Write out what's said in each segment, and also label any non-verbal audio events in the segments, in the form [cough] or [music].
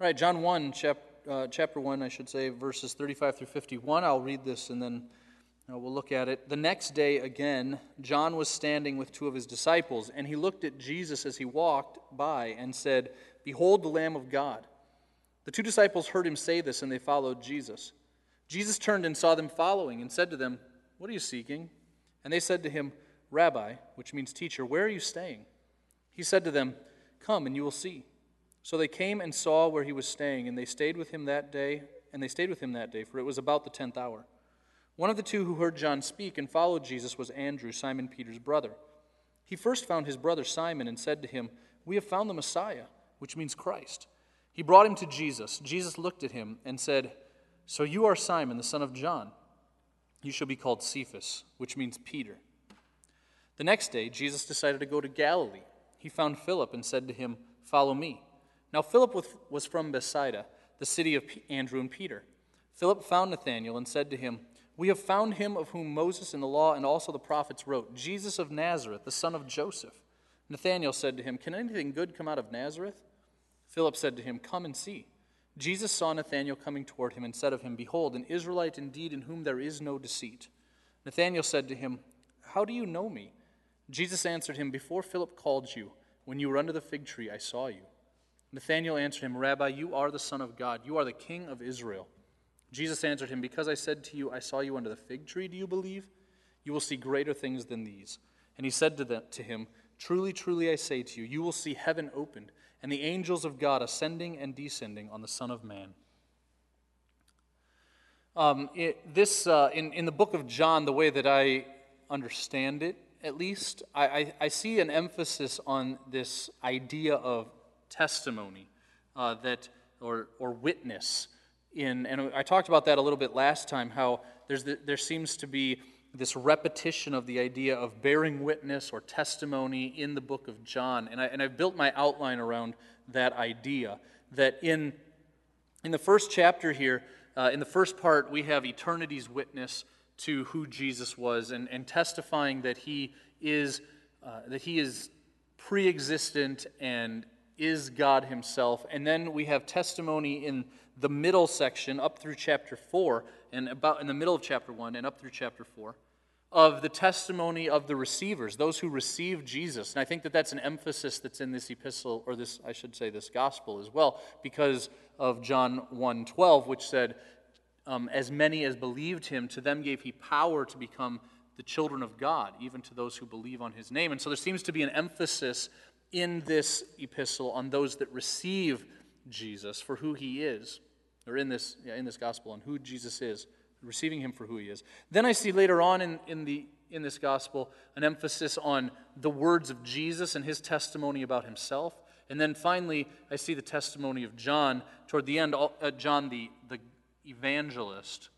All right, John 1, chap, uh, chapter 1, I should say, verses 35 through 51. I'll read this and then uh, we'll look at it. The next day, again, John was standing with two of his disciples, and he looked at Jesus as he walked by and said, Behold the Lamb of God. The two disciples heard him say this, and they followed Jesus. Jesus turned and saw them following and said to them, What are you seeking? And they said to him, Rabbi, which means teacher, where are you staying? He said to them, Come and you will see. So they came and saw where he was staying, and they stayed with him that day, and they stayed with him that day, for it was about the tenth hour. One of the two who heard John speak and followed Jesus was Andrew, Simon Peter's brother. He first found his brother Simon and said to him, We have found the Messiah, which means Christ. He brought him to Jesus. Jesus looked at him and said, So you are Simon, the son of John. You shall be called Cephas, which means Peter. The next day, Jesus decided to go to Galilee. He found Philip and said to him, Follow me. Now, Philip was from Bethsaida, the city of Andrew and Peter. Philip found Nathanael and said to him, We have found him of whom Moses in the law and also the prophets wrote, Jesus of Nazareth, the son of Joseph. Nathanael said to him, Can anything good come out of Nazareth? Philip said to him, Come and see. Jesus saw Nathanael coming toward him and said of him, Behold, an Israelite indeed in whom there is no deceit. Nathanael said to him, How do you know me? Jesus answered him, Before Philip called you, when you were under the fig tree, I saw you. Nathanael answered him, Rabbi, you are the Son of God. You are the King of Israel. Jesus answered him, Because I said to you, I saw you under the fig tree, do you believe? You will see greater things than these. And he said to, them, to him, Truly, truly, I say to you, you will see heaven opened, and the angels of God ascending and descending on the Son of Man. Um, it, this, uh, in, in the book of John, the way that I understand it, at least, I, I, I see an emphasis on this idea of testimony uh, that, or, or witness. In, and I talked about that a little bit last time, how there's the, there seems to be this repetition of the idea of bearing witness or testimony in the book of John. And, I, and I've built my outline around that idea. That in, in the first chapter here, uh, in the first part, we have eternity's witness to who Jesus was and, and testifying that he is, uh, that he is pre existent and is God Himself. And then we have testimony in the middle section up through chapter 4, and about in the middle of chapter 1 and up through chapter 4, of the testimony of the receivers, those who receive Jesus. And I think that that's an emphasis that's in this epistle, or this, I should say, this gospel as well, because of John 1 12, which said, um, As many as believed him, to them gave he power to become the children of God, even to those who believe on his name. And so there seems to be an emphasis in this epistle on those that receive Jesus for who he is, or in this, yeah, in this gospel on who Jesus is, receiving him for who he is. Then I see later on in, in, the, in this gospel an emphasis on the words of Jesus and his testimony about himself. And then finally, I see the testimony of John toward the end, uh, John the, the evangelist,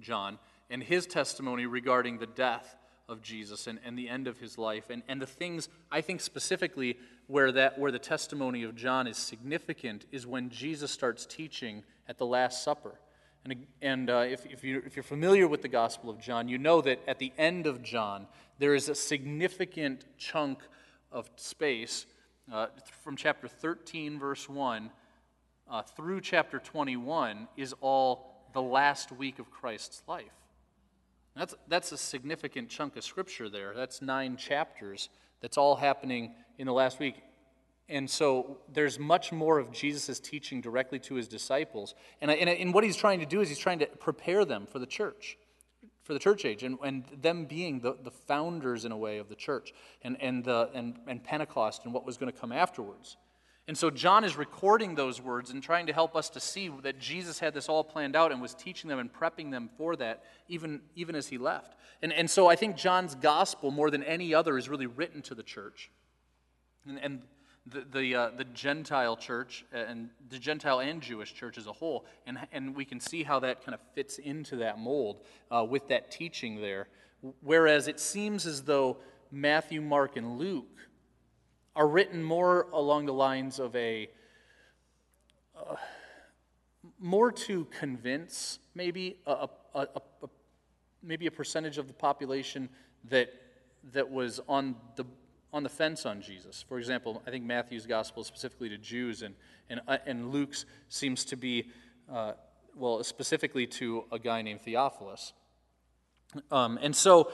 John, and his testimony regarding the death of Jesus and, and the end of his life. And, and the things, I think specifically, where, that, where the testimony of John is significant is when Jesus starts teaching at the Last Supper. And, and uh, if, if, you, if you're familiar with the Gospel of John, you know that at the end of John, there is a significant chunk of space uh, from chapter 13, verse 1, uh, through chapter 21 is all the last week of Christ's life. That's, that's a significant chunk of scripture there. That's nine chapters. That's all happening in the last week. And so there's much more of Jesus' teaching directly to his disciples. And, and, and what he's trying to do is he's trying to prepare them for the church, for the church age, and, and them being the, the founders, in a way, of the church, and, and, the, and, and Pentecost and what was going to come afterwards. And so John is recording those words and trying to help us to see that Jesus had this all planned out and was teaching them and prepping them for that even, even as he left. And, and so I think John's gospel, more than any other, is really written to the church. And, and the, the, uh, the Gentile church, and the Gentile and Jewish church as a whole. And, and we can see how that kind of fits into that mold uh, with that teaching there. Whereas it seems as though Matthew, Mark, and Luke are written more along the lines of a uh, more to convince maybe a, a, a, a, maybe a percentage of the population that that was on the on the fence on Jesus. For example, I think Matthew's gospel specifically to Jews, and, and, uh, and Luke's seems to be, uh, well, specifically to a guy named Theophilus. Um, and so,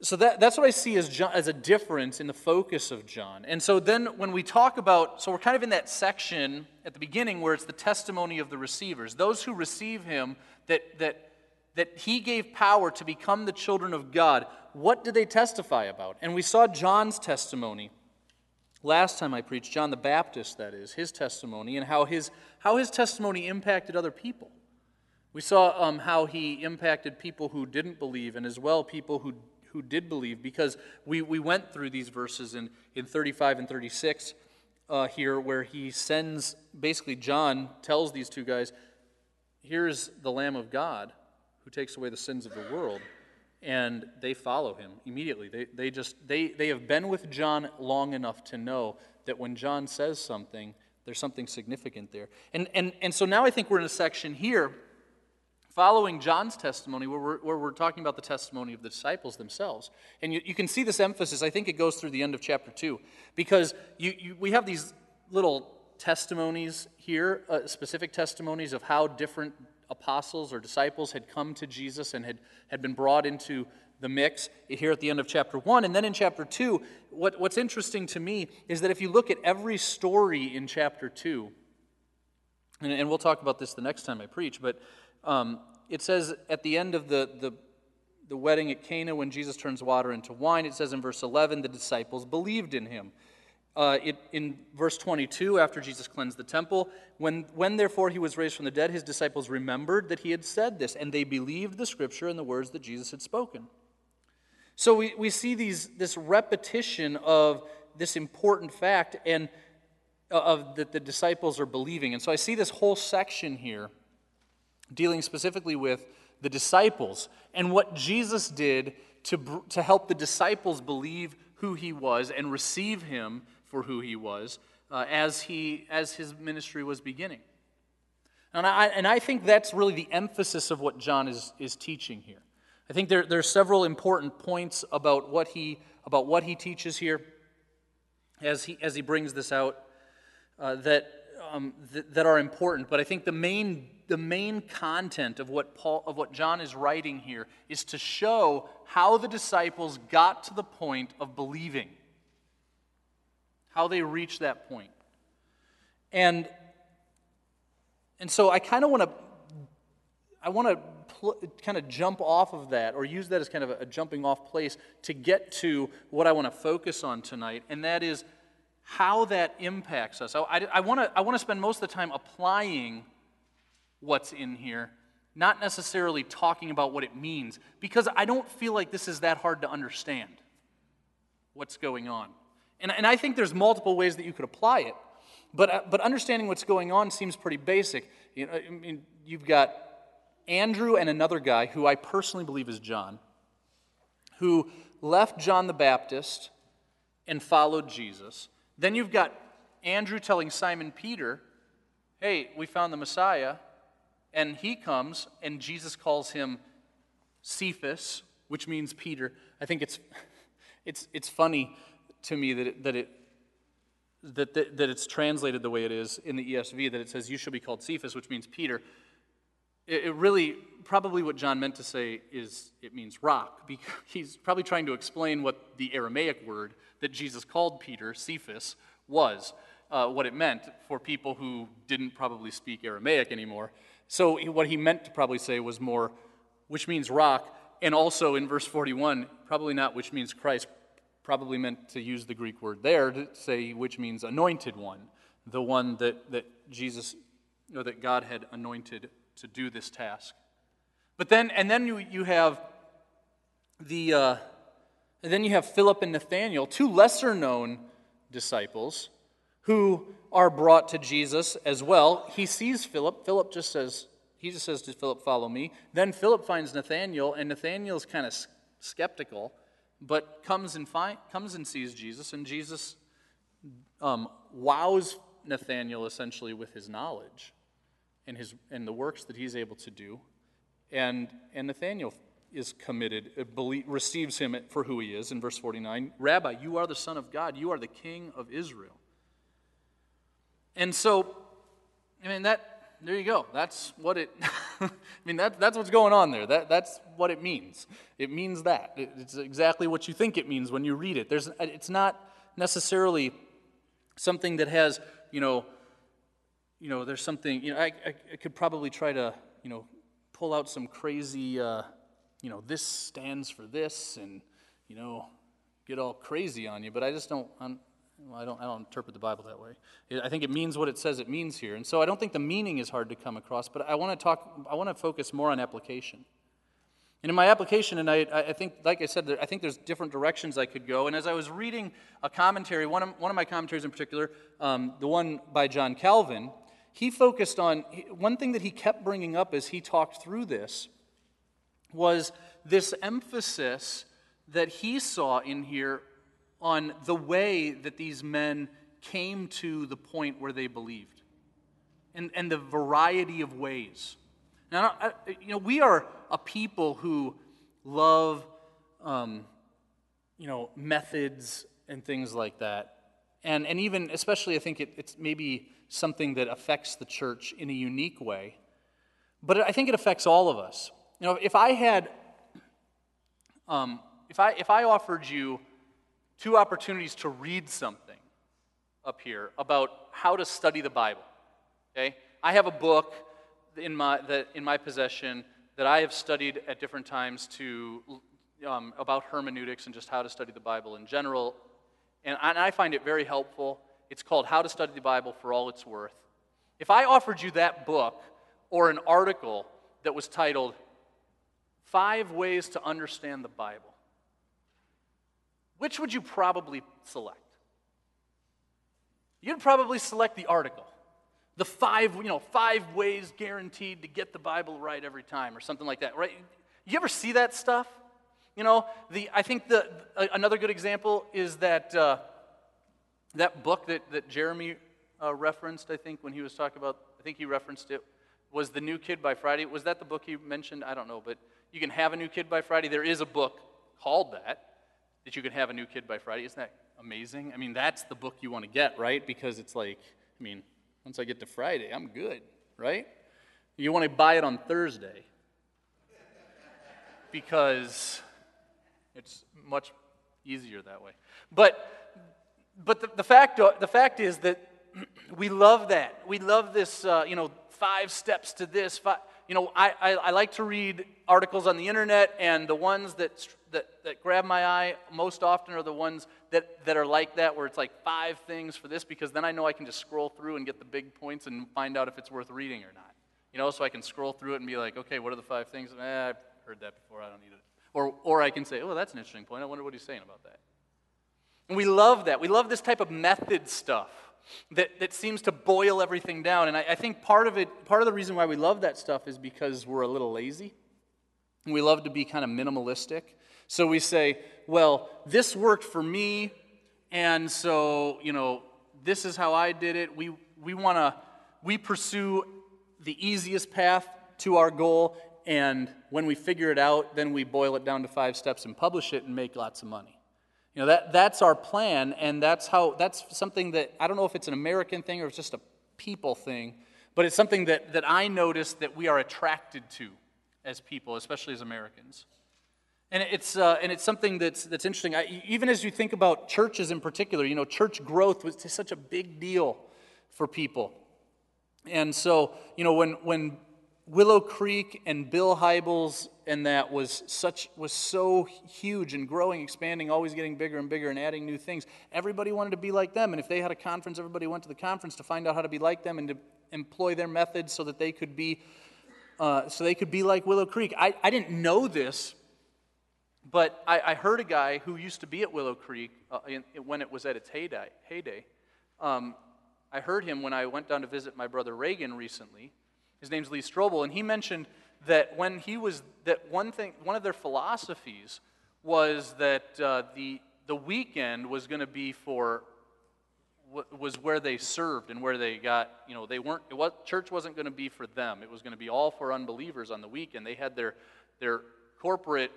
so that, that's what I see as, John, as a difference in the focus of John. And so then when we talk about, so we're kind of in that section at the beginning where it's the testimony of the receivers. Those who receive him, that, that, that he gave power to become the children of God, what did they testify about? And we saw John's testimony. Last time I preached, John the Baptist, that is, his testimony, and how his, how his testimony impacted other people. We saw um, how he impacted people who didn't believe, and as well people who who did believe, because we, we went through these verses in, in 35 and 36 uh, here, where he sends, basically, John tells these two guys, Here's the Lamb of God who takes away the sins of the world. And they follow him immediately. They, they just they, they have been with John long enough to know that when John says something, there's something significant there. And, and, and so now I think we're in a section here following John's testimony, where we're, where we're, talking about the testimony of the disciples themselves. And you, you, can see this emphasis, I think it goes through the end of chapter 2, because you, you, we have these little testimonies here, uh, specific testimonies of how different apostles or disciples had come to Jesus and had, had been brought into the mix here at the end of chapter 1. And then in chapter 2, what, what's interesting to me is that if you look at every story in chapter 2, and, and we'll talk about this the next time I preach, but um, it says at the end of the, the, the wedding at Cana, when Jesus turns water into wine, it says in verse 11, the disciples believed in him. Uh, it, in verse 22, after Jesus cleansed the temple, when, when therefore he was raised from the dead, his disciples remembered that he had said this, and they believed the scripture and the words that Jesus had spoken. So we, we see these, this repetition of this important fact and uh, of that the disciples are believing. And so I see this whole section here dealing specifically with the disciples and what Jesus did to, to help the disciples believe who he was and receive him for who he was uh, as, he, as his ministry was beginning. And I, and I think that's really the emphasis of what John is, is teaching here. I think there, there are several important points about what he, about what he teaches here as he, as he brings this out uh, that, um, th- that are important. But I think the main the main content of what, Paul, of what John is writing here is to show how the disciples got to the point of believing, how they reached that point. And, and so I kind of want to I want to pl- kind of jump off of that or use that as kind of a, jumping off place to get to what I want to focus on tonight, and that is how that impacts us. I, I, I want to I want to spend most of the time applying what's in here, not necessarily talking about what it means, because I don't feel like this is that hard to understand what's going on. And, and I think there's multiple ways that you could apply it, but, uh, but understanding what's going on seems pretty basic. You know, I mean, you've got Andrew and another guy who I personally believe is John, who left John the Baptist and followed Jesus. Then you've got Andrew telling Simon Peter, Hey, we found the Messiah. And he comes, and Jesus calls him Cephas, which means Peter. I think it's, it's, it's funny to me that it, that, it, that, that, that it's translated the way it is in the ESV, that it says, You shall be called Cephas, which means Peter. It, it really, probably what John meant to say is it means rock. [laughs] Because he's probably trying to explain what the Aramaic word that Jesus called Peter, Cephas, was, uh, what it meant for people who didn't probably speak Aramaic anymore. So, what he meant to probably say was more, which means rock, and also in verse 41, probably not which means Christ, probably meant to use the Greek word there to say which means anointed one, the one that, that Jesus, or that God had anointed to do this task. But then, and then you, you have the, uh, and then you have Philip and Nathaniel, two lesser known disciples who are brought to Jesus as well. He sees Philip. Philip just says, he just says to Philip, Follow me. Then Philip finds Nathaniel, and Nathaniel's kind of skeptical, but comes and, find, comes and sees Jesus, and Jesus um, wows Nathaniel essentially with his knowledge and, his, and the works that he's able to do. And, and Nathaniel is committed, uh, belie- receives him for who he is in verse 49 Rabbi, you are the Son of God, you are the King of Israel. And so, I mean, that, there you go. That's what it, [laughs] I mean, that, that's what's going on there. That, that's what it means. It means that. It, it's exactly what you think it means when you read it. There's, it's not necessarily something that has, you know, you know, there's something, you know, I, I, I could probably try to, you know, pull out some crazy, uh, you know, this stands for this and, you know, get all crazy on you, but I just don't, I'm, well, I don't, I don't interpret the Bible that way. I think it means what it says it means here. And so I don't think the meaning is hard to come across, but I want to talk, I want to focus more on application. And in my application tonight, I think, like I said, I think there's different directions I could go. And as I was reading a commentary, one of, one of my commentaries in particular, um, the one by John Calvin, he focused on one thing that he kept bringing up as he talked through this was this emphasis that he saw in here on the way that these men came to the point where they believed and, and the variety of ways. Now, you know, we are a people who love, um, you know, methods and things like that. And, and even, especially, I think it, it's maybe something that affects the church in a unique way. But I think it affects all of us. You know, if I had, um, if I, if I offered you two opportunities to read something up here about how to study the Bible. Okay? I have a book in my, that, in my possession that I have studied at different times to, um, about hermeneutics and just how to study the Bible in general. And, and I find it very helpful. It's called How to Study the Bible for All It's Worth. If I offered you that book or an article that was titled Five Ways to Understand the Bible, which would you probably select? You'd probably select the article. The five, you know, five ways guaranteed to get the Bible right every time, or something like that, right? You ever see that stuff? You know, the, I think the, another good example is that, uh, that book that, that Jeremy uh, referenced, I think, when he was talking about, I think he referenced it, was The New Kid by Friday. Was that the book he mentioned? I don't know, but you can have a new kid by Friday. There is a book called that that you can have a new kid by Friday. Isn't that amazing? I mean, that's the book you want to get, right? Because it's like, I mean, once I get to Friday, I'm good, right? You want to buy it on Thursday because it's much easier that way. But, but the, the, fact, the fact is that [clears throat] we love that. We love this, uh, you know, five steps to this. Five, you know, I, I, I like to read articles on the internet, and the ones that that, that grab my eye most often are the ones that, that are like that, where it's like five things for this, because then I know I can just scroll through and get the big points and find out if it's worth reading or not. You know, so I can scroll through it and be like, okay, what are the five things? Eh, I've heard that before, I don't need it. Or, or I can say, oh, that's an interesting point. I wonder what he's saying about that. And we love that. We love this type of method stuff that, that seems to boil everything down. And I, I think part of it, part of the reason why we love that stuff is because we're a little lazy. We love to be kind of minimalistic. So we say, well, this worked for me, and so, you know, this is how I did it. We, we want to, we pursue the easiest path to our goal, and when we figure it out, then we boil it down to five steps and publish it and make lots of money. You know, that, that's our plan, and that's how, that's something that, I don't know if it's an American thing or it's just a people thing, but it's something that, that I notice that we are attracted to as people, especially as Americans. And it's, uh, and it's something that's, that's interesting. I, even as you think about churches in particular, you know, church growth was such a big deal for people. And so, you know, when, when Willow Creek and Bill Hybels and that was such was so huge and growing, expanding, always getting bigger and bigger and adding new things. Everybody wanted to be like them, and if they had a conference, everybody went to the conference to find out how to be like them and to employ their methods so that they could be uh, so they could be like Willow Creek. I, I didn't know this but I, I, heard a guy who used to be at Willow Creek uh, in, when it was at its heyday. heyday. Um, I heard him when I went down to visit my brother Reagan recently. His name's Lee Strobel, and he mentioned that when he was that one thing, one of their philosophies was that uh, the the weekend was going to be for was where they served and where they got you know they weren't was, church wasn't going to be for them. It was going to be all for unbelievers on the weekend. They had their their corporate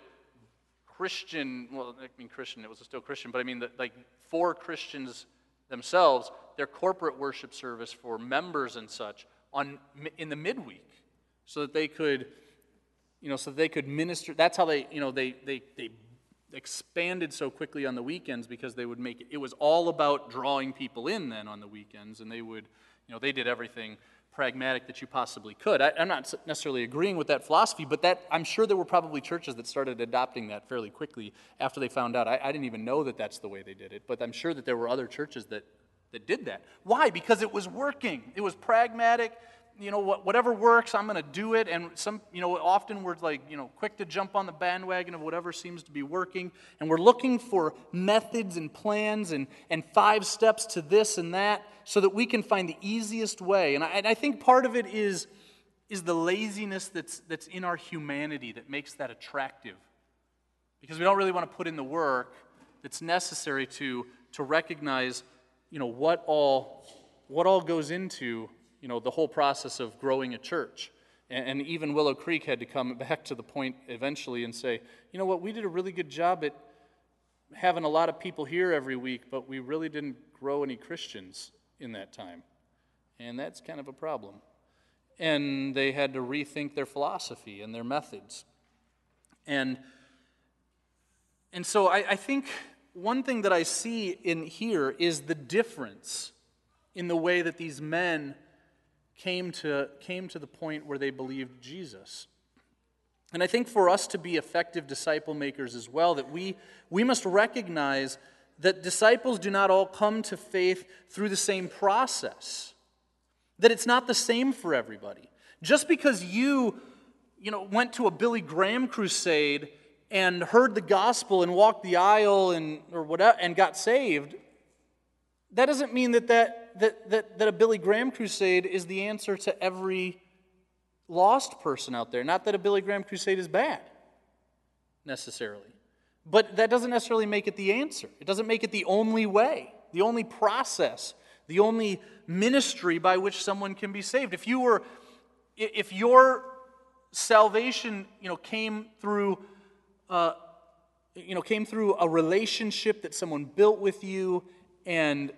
Christian, well, I mean Christian, it was still Christian, but I mean the, like for Christians themselves, their corporate worship service for members and such on in the midweek, so that they could, you know, so they could minister. That's how they, you know, they they they expanded so quickly on the weekends because they would make it. It was all about drawing people in then on the weekends, and they would, you know, they did everything pragmatic that you possibly could. I, am not necessarily agreeing with that philosophy, but that I'm sure there were probably churches that started adopting that fairly quickly after they found out. I, I didn't even know that that's the way they did it, but I'm sure that there were other churches that, that did that. Why? Because it was working. It was pragmatic you know, whatever works, I'm going to do it. And some, you know, often we're like, you know, quick to jump on the bandwagon of whatever seems to be working. And we're looking for methods and plans and, and five steps to this and that so that we can find the easiest way. And I, and I think part of it is, is the laziness that's, that's in our humanity that makes that attractive. Because we don't really want to put in the work that's necessary to, to recognize, you know, what all, what all goes into you know, the whole process of growing a church. And, and even Willow Creek had to come [laughs] back to the point eventually and say, you know what, we did a really good job at having a lot of people here every week, but we really didn't grow any Christians in that time. And that's kind of a problem. And they had to rethink their philosophy and their methods. And, and so I, I think one thing that I see in here is the difference in the way that these men came to, came to the point where they believed Jesus. And I think for us to be effective disciple makers as well, that we, we must recognize that disciples do not all come to faith through the same process, that it's not the same for everybody. Just because you, you know, went to a Billy Graham crusade and heard the gospel and walked the aisle and, or whatever, and got saved, that doesn't mean that, that, that, that, that a Billy Graham crusade is the answer to every lost person out there. Not that a Billy Graham crusade is bad, necessarily. But that doesn't necessarily make it the answer. It doesn't make it the only way, the only process, the only ministry by which someone can be saved. If you were, if your salvation, you know, came through, uh, you know, came through a relationship that someone built with you and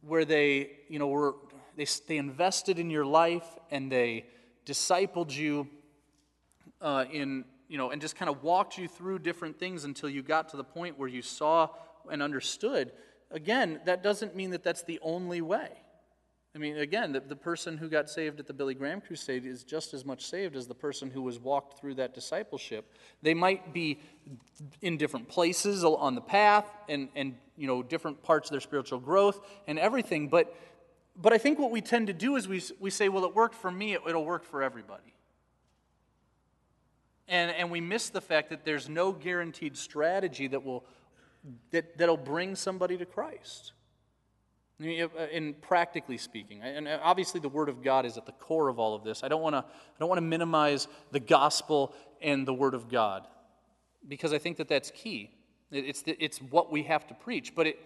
where they, you know, were, they, they invested in your life and they discipled you uh, in, you know, and just kind of walked you through different things until you got to the point where you saw and understood. Again, that doesn't mean that that's the only way. I mean, again, the, the person who got saved at the Billy Graham crusade is just as much saved as the person who was walked through that discipleship. They might be in different places on the path and, and you know, different parts of their spiritual growth and everything, but, but I think what we tend to do is we, we say, well, it worked for me, it, it'll work for everybody. And, and we miss the fact that there's no guaranteed strategy that will, that, that'll bring somebody to Christ. Uh, in practically speaking, and uh, obviously the Word of God is at the core of all of this. I don't want to I don't want to minimize the gospel and the Word of God because I think that that's key. It's, the, it's what we have to preach, but, it,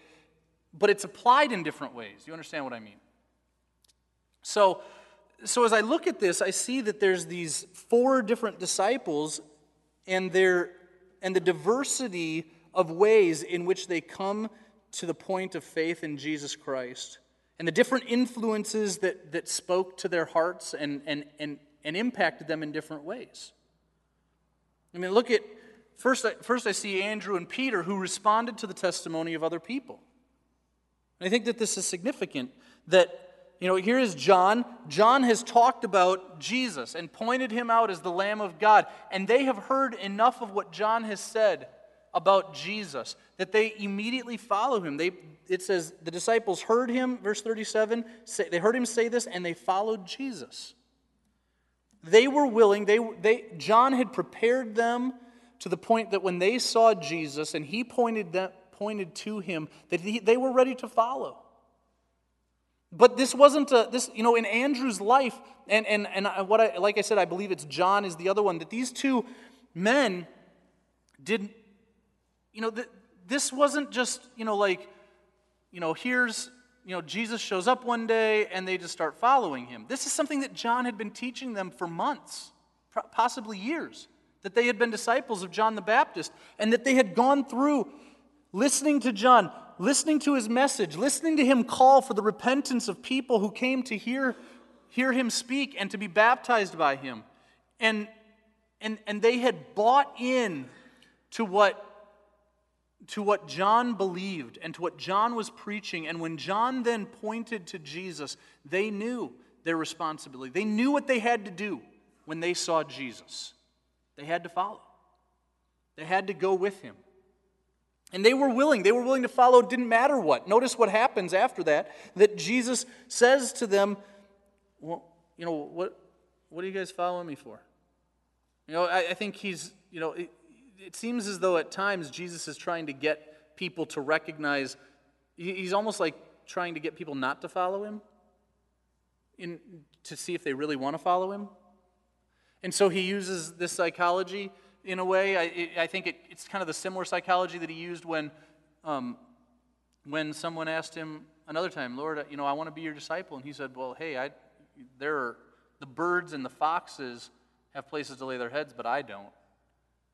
but it's applied in different ways. You understand what I mean? So, so as I look at this, I see that there's these four different disciples and, their, and the diversity of ways in which they come to the point of faith in Jesus Christ and the different influences that, that spoke to their hearts and, and, and, and impacted them in different ways. I mean, look at first I, first I see Andrew and Peter who responded to the testimony of other people. And I think that this is significant that you know, here is John. John has talked about Jesus and pointed him out as the Lamb of God. And they have heard enough of what John has said about Jesus that they immediately follow him. They, it says the disciples heard him, verse 37, say, they heard him say this and they followed Jesus. They were willing, they, they, John had prepared them to the point that when they saw Jesus and he pointed, them, pointed to him, that he, they were ready to follow. But this wasn't a, this, you know, in Andrew's life, and, and, and what I, like I said, I believe it's John is the other one, that these two men did, you know, th- this wasn't just, you know, like, you know, here's, you know, Jesus shows up one day and they just start following him. This is something that John had been teaching them for months, possibly years. that they had been disciples of John the Baptist, and that they had gone through listening to John, listening to his message, listening to him call for the repentance of people who came to hear, hear him speak and to be baptized by him. And, and, and they had bought in to what, to what John believed and to what John was preaching. And when John then pointed to Jesus, they knew their responsibility. They knew what they had to do when they saw Jesus. They had to follow, they had to go with him. And they were willing. They were willing to follow, didn't matter what. Notice what happens after that that Jesus says to them, Well, you know, what, what are you guys following me for? You know, I, I think he's, you know, it, seems as though at times Jesus is trying to get people to recognize, he's almost like trying to get people not to follow him in, to see if they really want to follow him. And so he uses this psychology in a way. I, I think it, it's kind of the similar psychology that he used when, um, when someone asked him another time, Lord, you know, I want to be your disciple. And he said, Well, hey, I, there are the birds and the foxes have places to lay their heads, but I don't.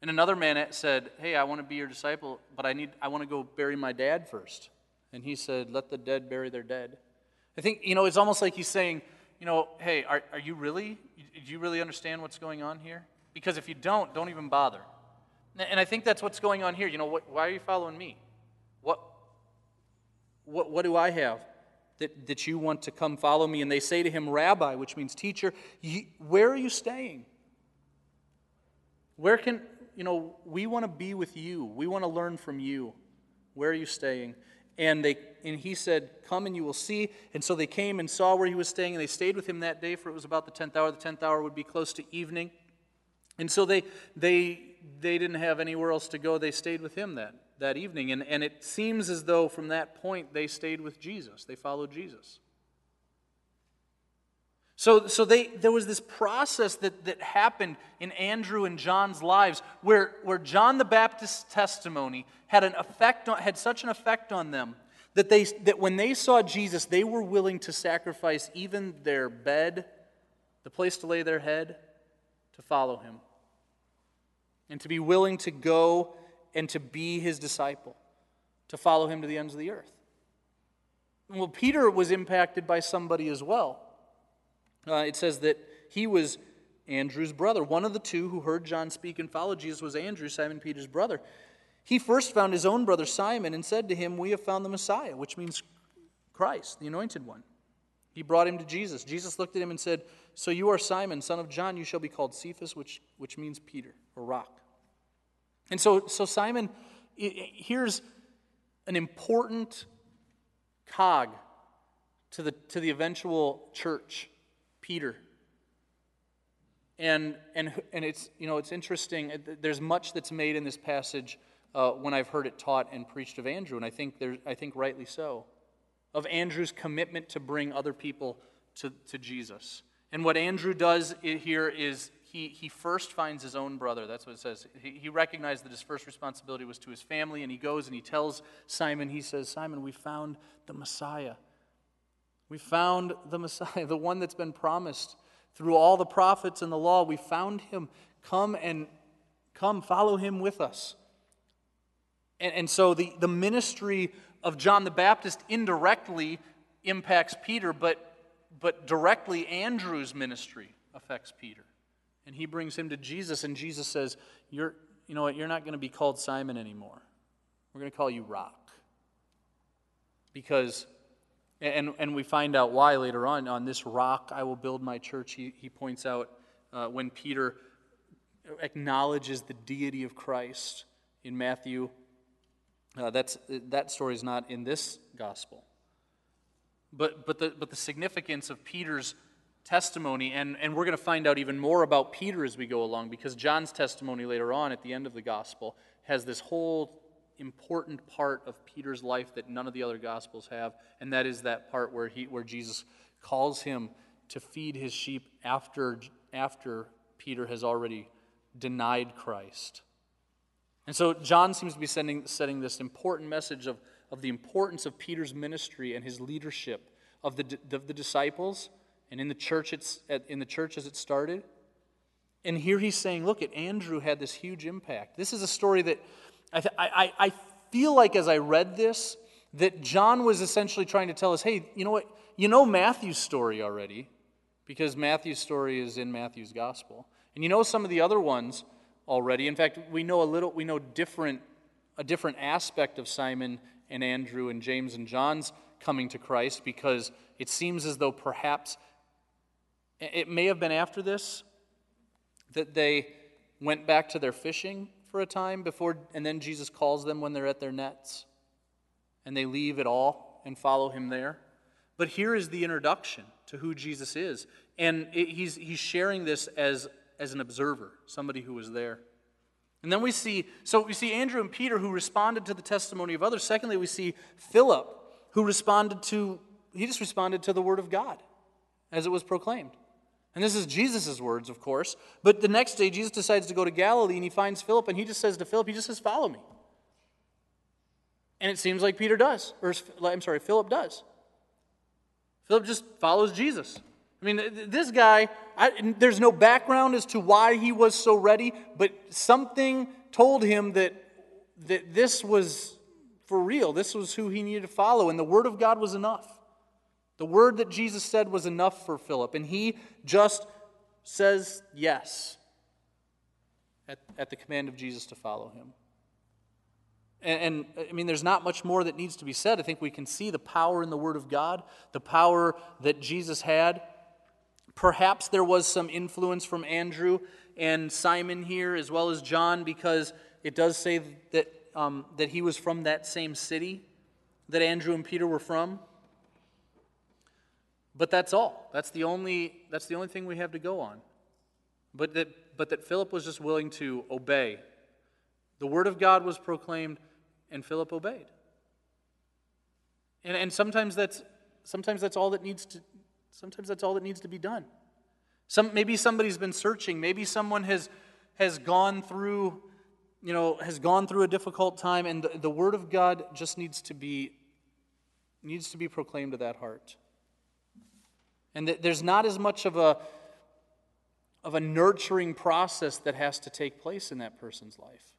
And another man said, Hey, I want to be your disciple, but I, need, I want to go bury my dad first. And he said, Let the dead bury their dead. I think, you know, it's almost like he's saying, you know, hey, are, are you really, do you really understand what's going on here? Because if you don't, don't even bother. And I think that's what's going on here. You know, what, why are you following me? What, what, what do I have that, that you want to come follow me? And they say to him, Rabbi, which means teacher, where are you staying? Where can, you know, we want to be with you. We want to learn from you. Where are you staying? And, they, and he said, Come and you will see. And so they came and saw where he was staying, and they stayed with him that day, for it was about the 10th hour. The 10th hour would be close to evening. And so they, they, they didn't have anywhere else to go. They stayed with him that, that evening. And, and it seems as though from that point they stayed with Jesus, they followed Jesus. So, so they, there was this process that, that happened in Andrew and John's lives where, where John the Baptist's testimony had, an effect on, had such an effect on them that, they, that when they saw Jesus, they were willing to sacrifice even their bed, the place to lay their head, to follow him. And to be willing to go and to be his disciple, to follow him to the ends of the earth. Well, Peter was impacted by somebody as well. Uh, it says that he was Andrew's brother. One of the two who heard John speak and followed Jesus was Andrew, Simon Peter's brother. He first found his own brother Simon and said to him, We have found the Messiah, which means Christ, the anointed one. He brought him to Jesus. Jesus looked at him and said, So you are Simon, son of John, you shall be called Cephas, which, which means Peter, or rock. And so, so Simon, here's an important cog to the, to the eventual church. Peter. And, and, and it's, you know, it's interesting. There's much that's made in this passage uh, when I've heard it taught and preached of Andrew, and I think, there, I think rightly so, of Andrew's commitment to bring other people to, to Jesus. And what Andrew does here is he, he first finds his own brother. That's what it says. He, he recognized that his first responsibility was to his family, and he goes and he tells Simon, he says, Simon, we found the Messiah. We found the Messiah, [laughs] the one that's been promised through all the prophets and the law. We found him. Come and come, follow him with us. And, and so the, the ministry of John the Baptist indirectly impacts Peter, but, but directly Andrew's ministry affects Peter. And he brings him to Jesus, and Jesus says, You're, you know what, you're not going to be called Simon anymore. We're going to call you Rock. Because and, and we find out why later on. On this rock I will build my church. He, he points out uh, when Peter acknowledges the deity of Christ in Matthew. Uh, that's, that story is not in this gospel. But, but, the, but the significance of Peter's testimony, and, and we're going to find out even more about Peter as we go along, because John's testimony later on at the end of the gospel has this whole important part of Peter's life that none of the other gospels have, and that is that part where he where Jesus calls him to feed his sheep after after Peter has already denied Christ. And so John seems to be sending, setting this important message of, of the importance of Peter's ministry and his leadership of the, of the disciples and in the church it's, in the church as it started, And here he's saying, look, at Andrew had this huge impact. This is a story that I, I, I feel like as I read this, that John was essentially trying to tell us, hey, you know what? You know Matthew's story already, because Matthew's story is in Matthew's gospel. And you know some of the other ones already. In fact, we know a little, we know different, a different aspect of Simon and Andrew and James and John's coming to Christ because it seems as though perhaps it may have been after this that they went back to their fishing for a time before, and then Jesus calls them when they're at their nets, and they leave it all and follow him there. But here is the introduction to who Jesus is. And it, he's, he's sharing this as, as an observer, somebody who was there. And then we see, so we see Andrew and Peter who responded to the testimony of others. Secondly, we see Philip who responded to, he just responded to the word of God as it was proclaimed. And this is Jesus' words, of course. But the next day, Jesus decides to go to Galilee and he finds Philip and he just says to Philip, he just says, Follow me. And it seems like Peter does, or I'm sorry, Philip does. Philip just follows Jesus. I mean, this guy, I, there's no background as to why he was so ready, but something told him that, that this was for real. This was who he needed to follow, and the Word of God was enough. The word that Jesus said was enough for Philip, and he just says yes at, at the command of Jesus to follow him. And, and, I mean, there's not much more that needs to be said. I think we can see the power in the Word of God, the power that Jesus had. Perhaps there was some influence from Andrew and Simon here, as well as John, because it does say that, um, that he was from that same city that Andrew and Peter were from. But that's all. That's the only, that's the only thing we have to go on. But that, but that Philip was just willing to obey. The word of God was proclaimed, and Philip obeyed. And, and sometimes that's sometimes that's all that needs to sometimes that's all that needs to be done. Some, maybe somebody's been searching. Maybe someone has has gone through, you know, has gone through a difficult time, and the, the word of God just needs to be needs to be proclaimed to that heart. And that there's not as much of a, of a nurturing process that has to take place in that person's life.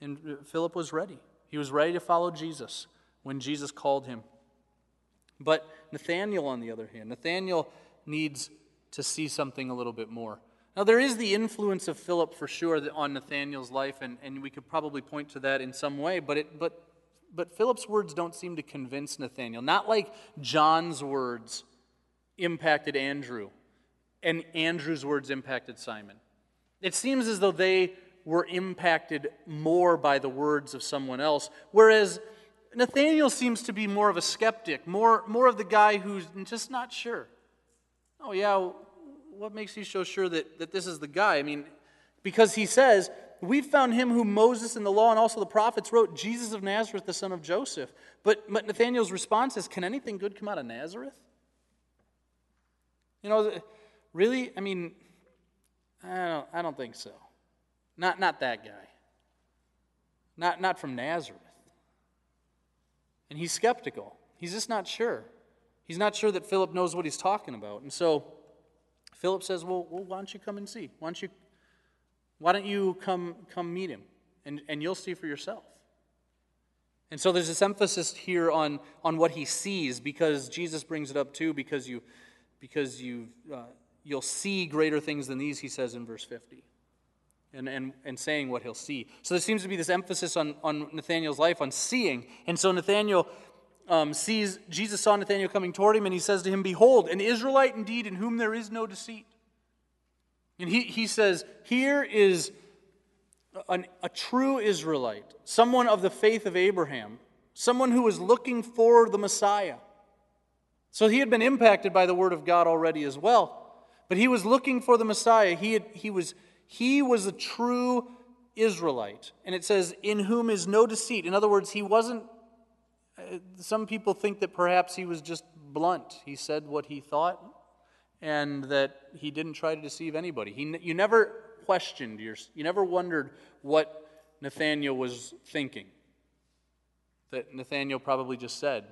And uh, Philip was ready. He was ready to follow Jesus when Jesus called him. But Nathaniel, on the other hand, Nathaniel needs to see something a little bit more. Now, there is the influence of Philip for sure on Nathaniel's life, and, and we could probably point to that in some way, but, it, but, but Philip's words don't seem to convince Nathaniel. Not like John's words impacted Andrew, and Andrew's words impacted Simon. It seems as though they were impacted more by the words of someone else, whereas Nathaniel seems to be more of a skeptic, more, more of the guy who's just not sure. Oh, yeah, what makes you so sure that, that this is the guy? I mean, because he says, We found him who Moses and the law and also the prophets wrote, Jesus of Nazareth, the son of Joseph. But, but Nathaniel's response is, Can anything good come out of Nazareth? You know, really? I mean, I don't, I don't think so. Not, not that guy. Not, not from Nazareth. And he's skeptical. He's just not sure. He's not sure that Philip knows what he's talking about. And so Philip says, well, well why don't you come and see? Why don't you, why don't you come, come meet him? And, and you'll see for yourself. And so there's this emphasis here on, on what he sees because Jesus brings it up too, because you because you uh, you'll see greater things than these, he says in verse 50. And, and, and saying what he'll see. So there seems to be this emphasis on, on Nathaniel's life, on seeing. And so Nathaniel um, sees, Jesus saw Nathaniel coming toward him, and he says to him, Behold, an Israelite indeed, in whom there is no deceit. And he, he says, Here is an, a true Israelite, someone of the faith of Abraham, someone who is looking for the Messiah. So he had been impacted by the word of God already as well. But he was looking for the Messiah. He, had, he, was, he was a true Israelite. And it says, in whom is no deceit. In other words, he wasn't, uh, some people think that perhaps he was just blunt. He said what he thought and that he didn't try to deceive anybody. He, you never questioned, your, you never wondered what Nathaniel was thinking. That Nathaniel probably just said,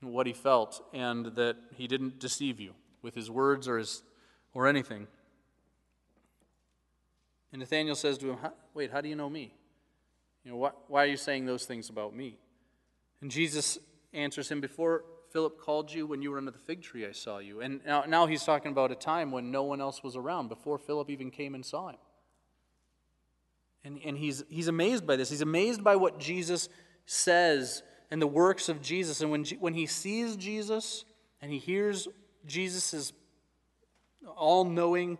what he felt and that he didn't deceive you with his words or, his, or anything. And Nathanael says to him, Wait, how do you know me? You know, wh- why are you saying those things about me? And Jesus answers him, Before Philip called you, when you were under the fig tree, I saw you. And now, now he's talking about a time when no one else was around, before Philip even came and saw him. And, and he's, he's amazed by this. He's amazed by what Jesus says and the works of Jesus. And when, when he sees Jesus and he hears Jesus' all knowing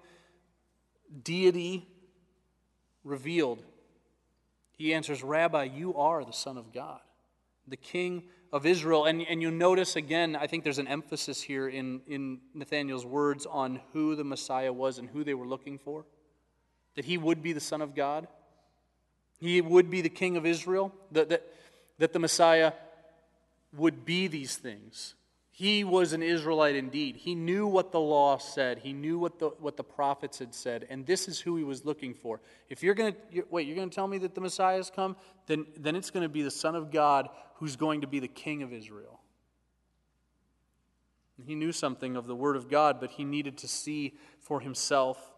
deity revealed, he answers, Rabbi, you are the Son of God, the King of Israel. And, and you notice again, I think there's an emphasis here in, in Nathanael's words on who the Messiah was and who they were looking for. That he would be the Son of God, he would be the King of Israel, that, that, that the Messiah would be these things. He was an Israelite indeed. He knew what the law said. He knew what the, what the prophets had said. And this is who he was looking for. If you're going to, wait, you're going to tell me that the Messiah has come? Then, then it's going to be the Son of God who's going to be the King of Israel. He knew something of the Word of God, but he needed to see for himself.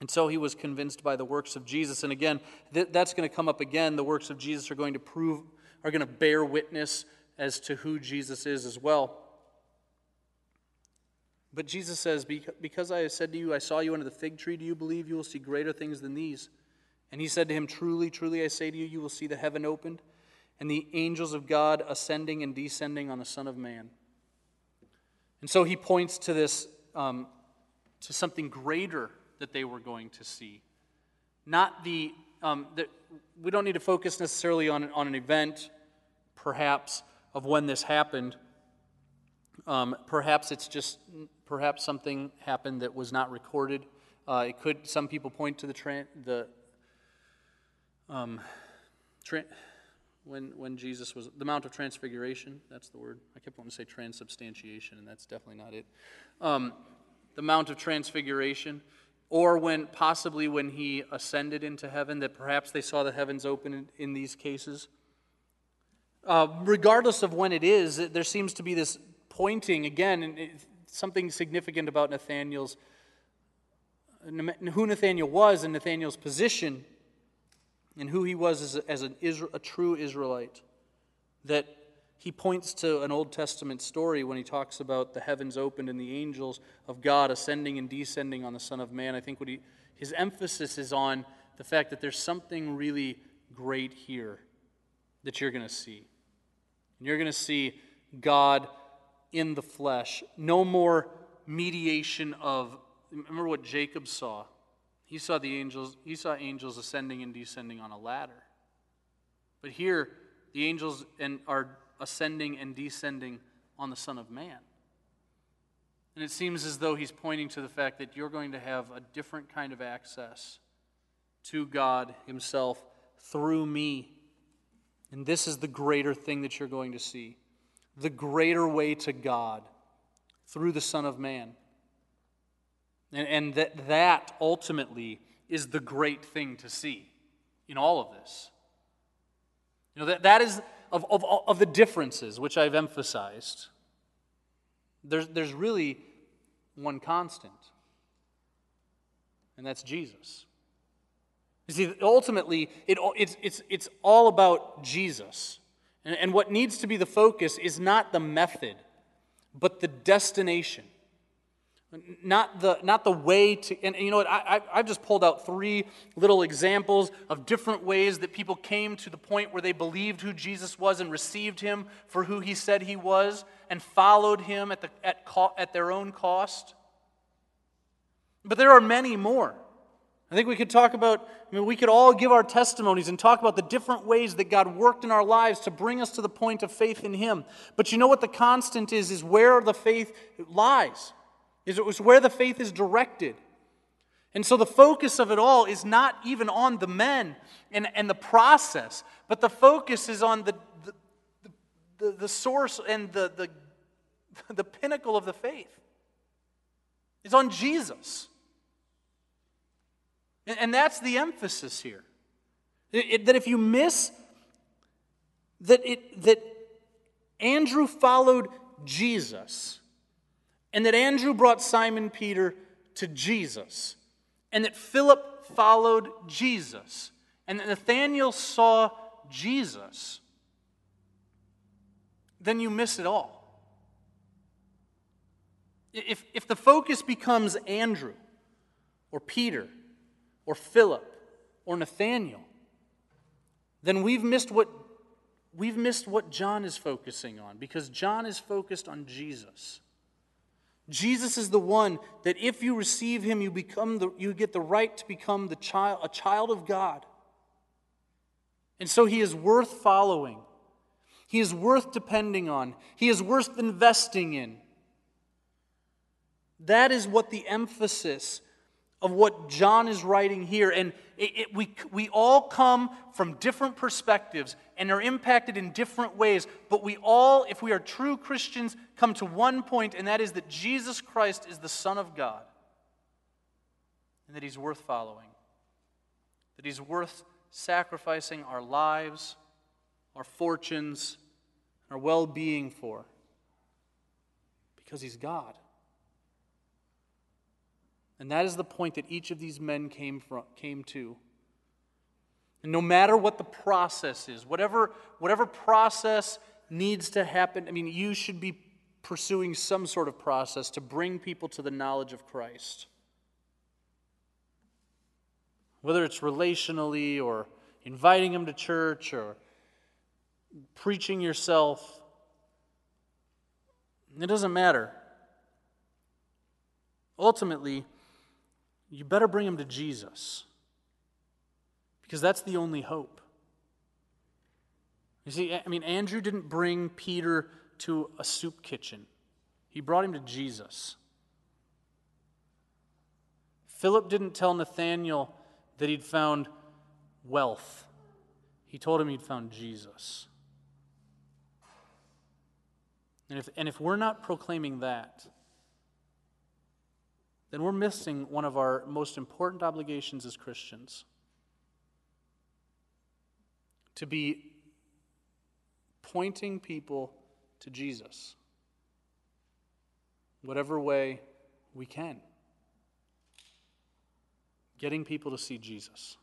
And so he was convinced by the works of Jesus. And again, th- that's going to come up again. The works of Jesus are going to prove, are going to bear witness as to who Jesus is as well. But Jesus says, Because I have said to you, I saw you under the fig tree, do you believe you will see greater things than these? And he said to him, Truly, truly, I say to you, you will see the heaven opened, and the angels of God ascending and descending on the Son of Man. And so he points to this, um, to something greater that they were going to see. Not the, um, the, we don't need to focus necessarily on, on an event, perhaps, of when this happened. Um, perhaps it's just perhaps something happened that was not recorded. Uh, it could. Some people point to the tra- the um, tra- when when Jesus was the Mount of Transfiguration. That's the word. I kept wanting to say transubstantiation, and that's definitely not it. Um, the Mount of Transfiguration, or when possibly when he ascended into heaven, that perhaps they saw the heavens open in, in these cases. Uh, regardless of when it is, there seems to be this pointing again, and something significant about Nathanael's, who Nathanael was and Nathanael's position, and who he was as, a, as an a true Israelite. That he points to an Old Testament story when he talks about the heavens opened and the angels of God ascending and descending on the Son of Man. I think what he, his emphasis is on the fact that there's something really great here that you're going to see. And you're going to see God in the flesh. No more mediation of remember what Jacob saw. He saw the angels, he saw angels ascending and descending on a ladder. But here the angels and are ascending and descending on the Son of Man. And it seems as though he's pointing to the fact that you're going to have a different kind of access to God Himself through me. And this is the greater thing that you're going to see the greater way to God through the Son of Man. And, and that, that ultimately is the great thing to see in all of this. You know, that, that is of, of, of the differences which I've emphasized. There's, there's really one constant, and that's Jesus. You see, ultimately, it, it's, it's, it's all about Jesus. And, and what needs to be the focus is not the method, but the destination. Not the, not the way to, and, and you know what, I, I, have just pulled out three little examples of different ways that people came to the point where they believed who Jesus was and received him for who he said he was and followed him at, the, at, co- at their own cost. But there are many more. I think we could talk about, I mean, we could all give our testimonies and talk about the different ways that God worked in our lives to bring us to the point of faith in Him. But you know what the constant is, is where the faith lies, is it was where the faith is directed. And so the focus of it all is not even on the men and, and the process, but the focus is on the, the, the, the source and the, the, [laughs] the pinnacle of the faith. It's on Jesus. And, and that's the emphasis here. It, it, that if you miss that, it, that Andrew followed Jesus, and that Andrew brought Simon Peter to Jesus, and that Philip followed Jesus, and that Nathanael saw Jesus, then you miss it all. If, if the focus becomes Andrew, or Peter, or Philip, or Nathanael, then we've missed what we've missed what John is focusing on because John is focused on Jesus. Jesus is the one that if you receive him, you become the, you get the right to become the child, a child of God. And so he is worth following. He is worth depending on. He is worth investing in. That is what the emphasis of what John is writing here. And it, it, we, we all come from different perspectives and are impacted in different ways. But we all, if we are true Christians, come to one point, and that is that Jesus Christ is the Son of God. And that he's worth following. That he's worth sacrificing our lives, our fortunes, our well being for. Because he's God. And that is the point that each of these men came, from, came to. And no matter what the process is, whatever, whatever process needs to happen, I mean, you should be pursuing some sort of process to bring people to the knowledge of Christ. Whether it's relationally or inviting them to church or preaching yourself, it doesn't matter. Ultimately, you better bring them to Jesus because that's the only hope. You see, I mean, Andrew didn't bring Peter to a soup kitchen, he brought him to Jesus. Philip didn't tell Nathanael that he'd found wealth, he told him he'd found Jesus. And if, and if we're not proclaiming that, then we're missing one of our most important obligations as Christians to be pointing people to Jesus, whatever way we can. Getting people to see Jesus.